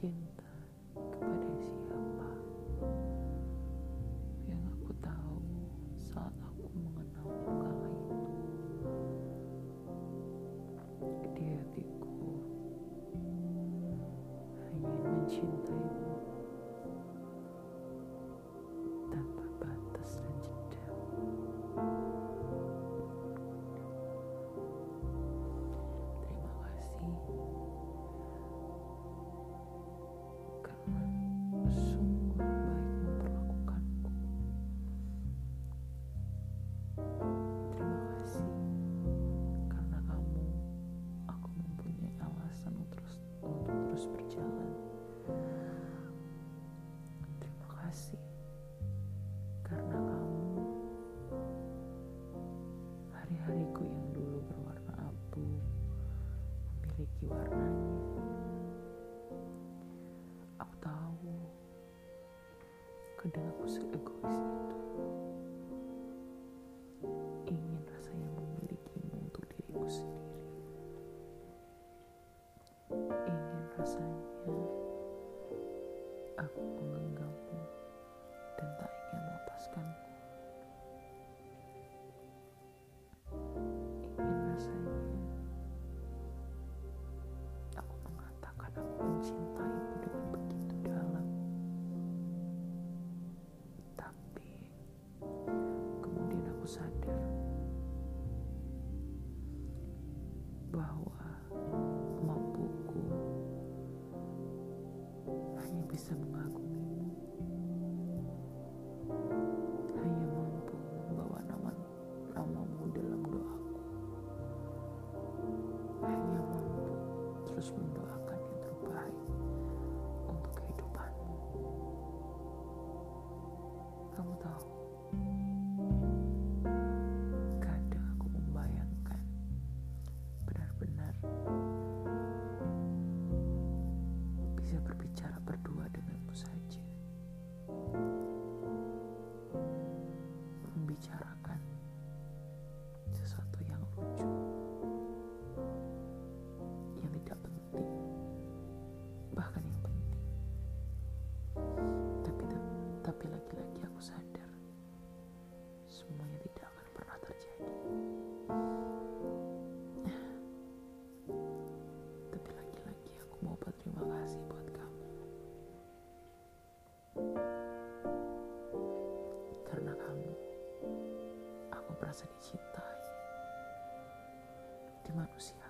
chin terus berjalan. Terima kasih karena kamu hari-hariku yang dulu berwarna abu memiliki warnanya. Aku tahu kadang aku seegois itu. Rasanya. Aku menggenggammu dan tak ingin melepaskanmu ingin rasanya aku mengatakan aku mencintaimu dengan begitu dalam. Tapi kemudian aku sadar bahwa bisa mengagumimu. Hanya mampu membawa nama namamu dalam doaku. Hanya mampu terus mendoakan denganmu saja. Membicarakan sesuatu yang lucu yang tidak penting bahkan yang penting. Tapi tapi lagi-lagi aku sadar semuanya tidak akan karena kamu. Aku merasa dicintai. Dimanusiakan dan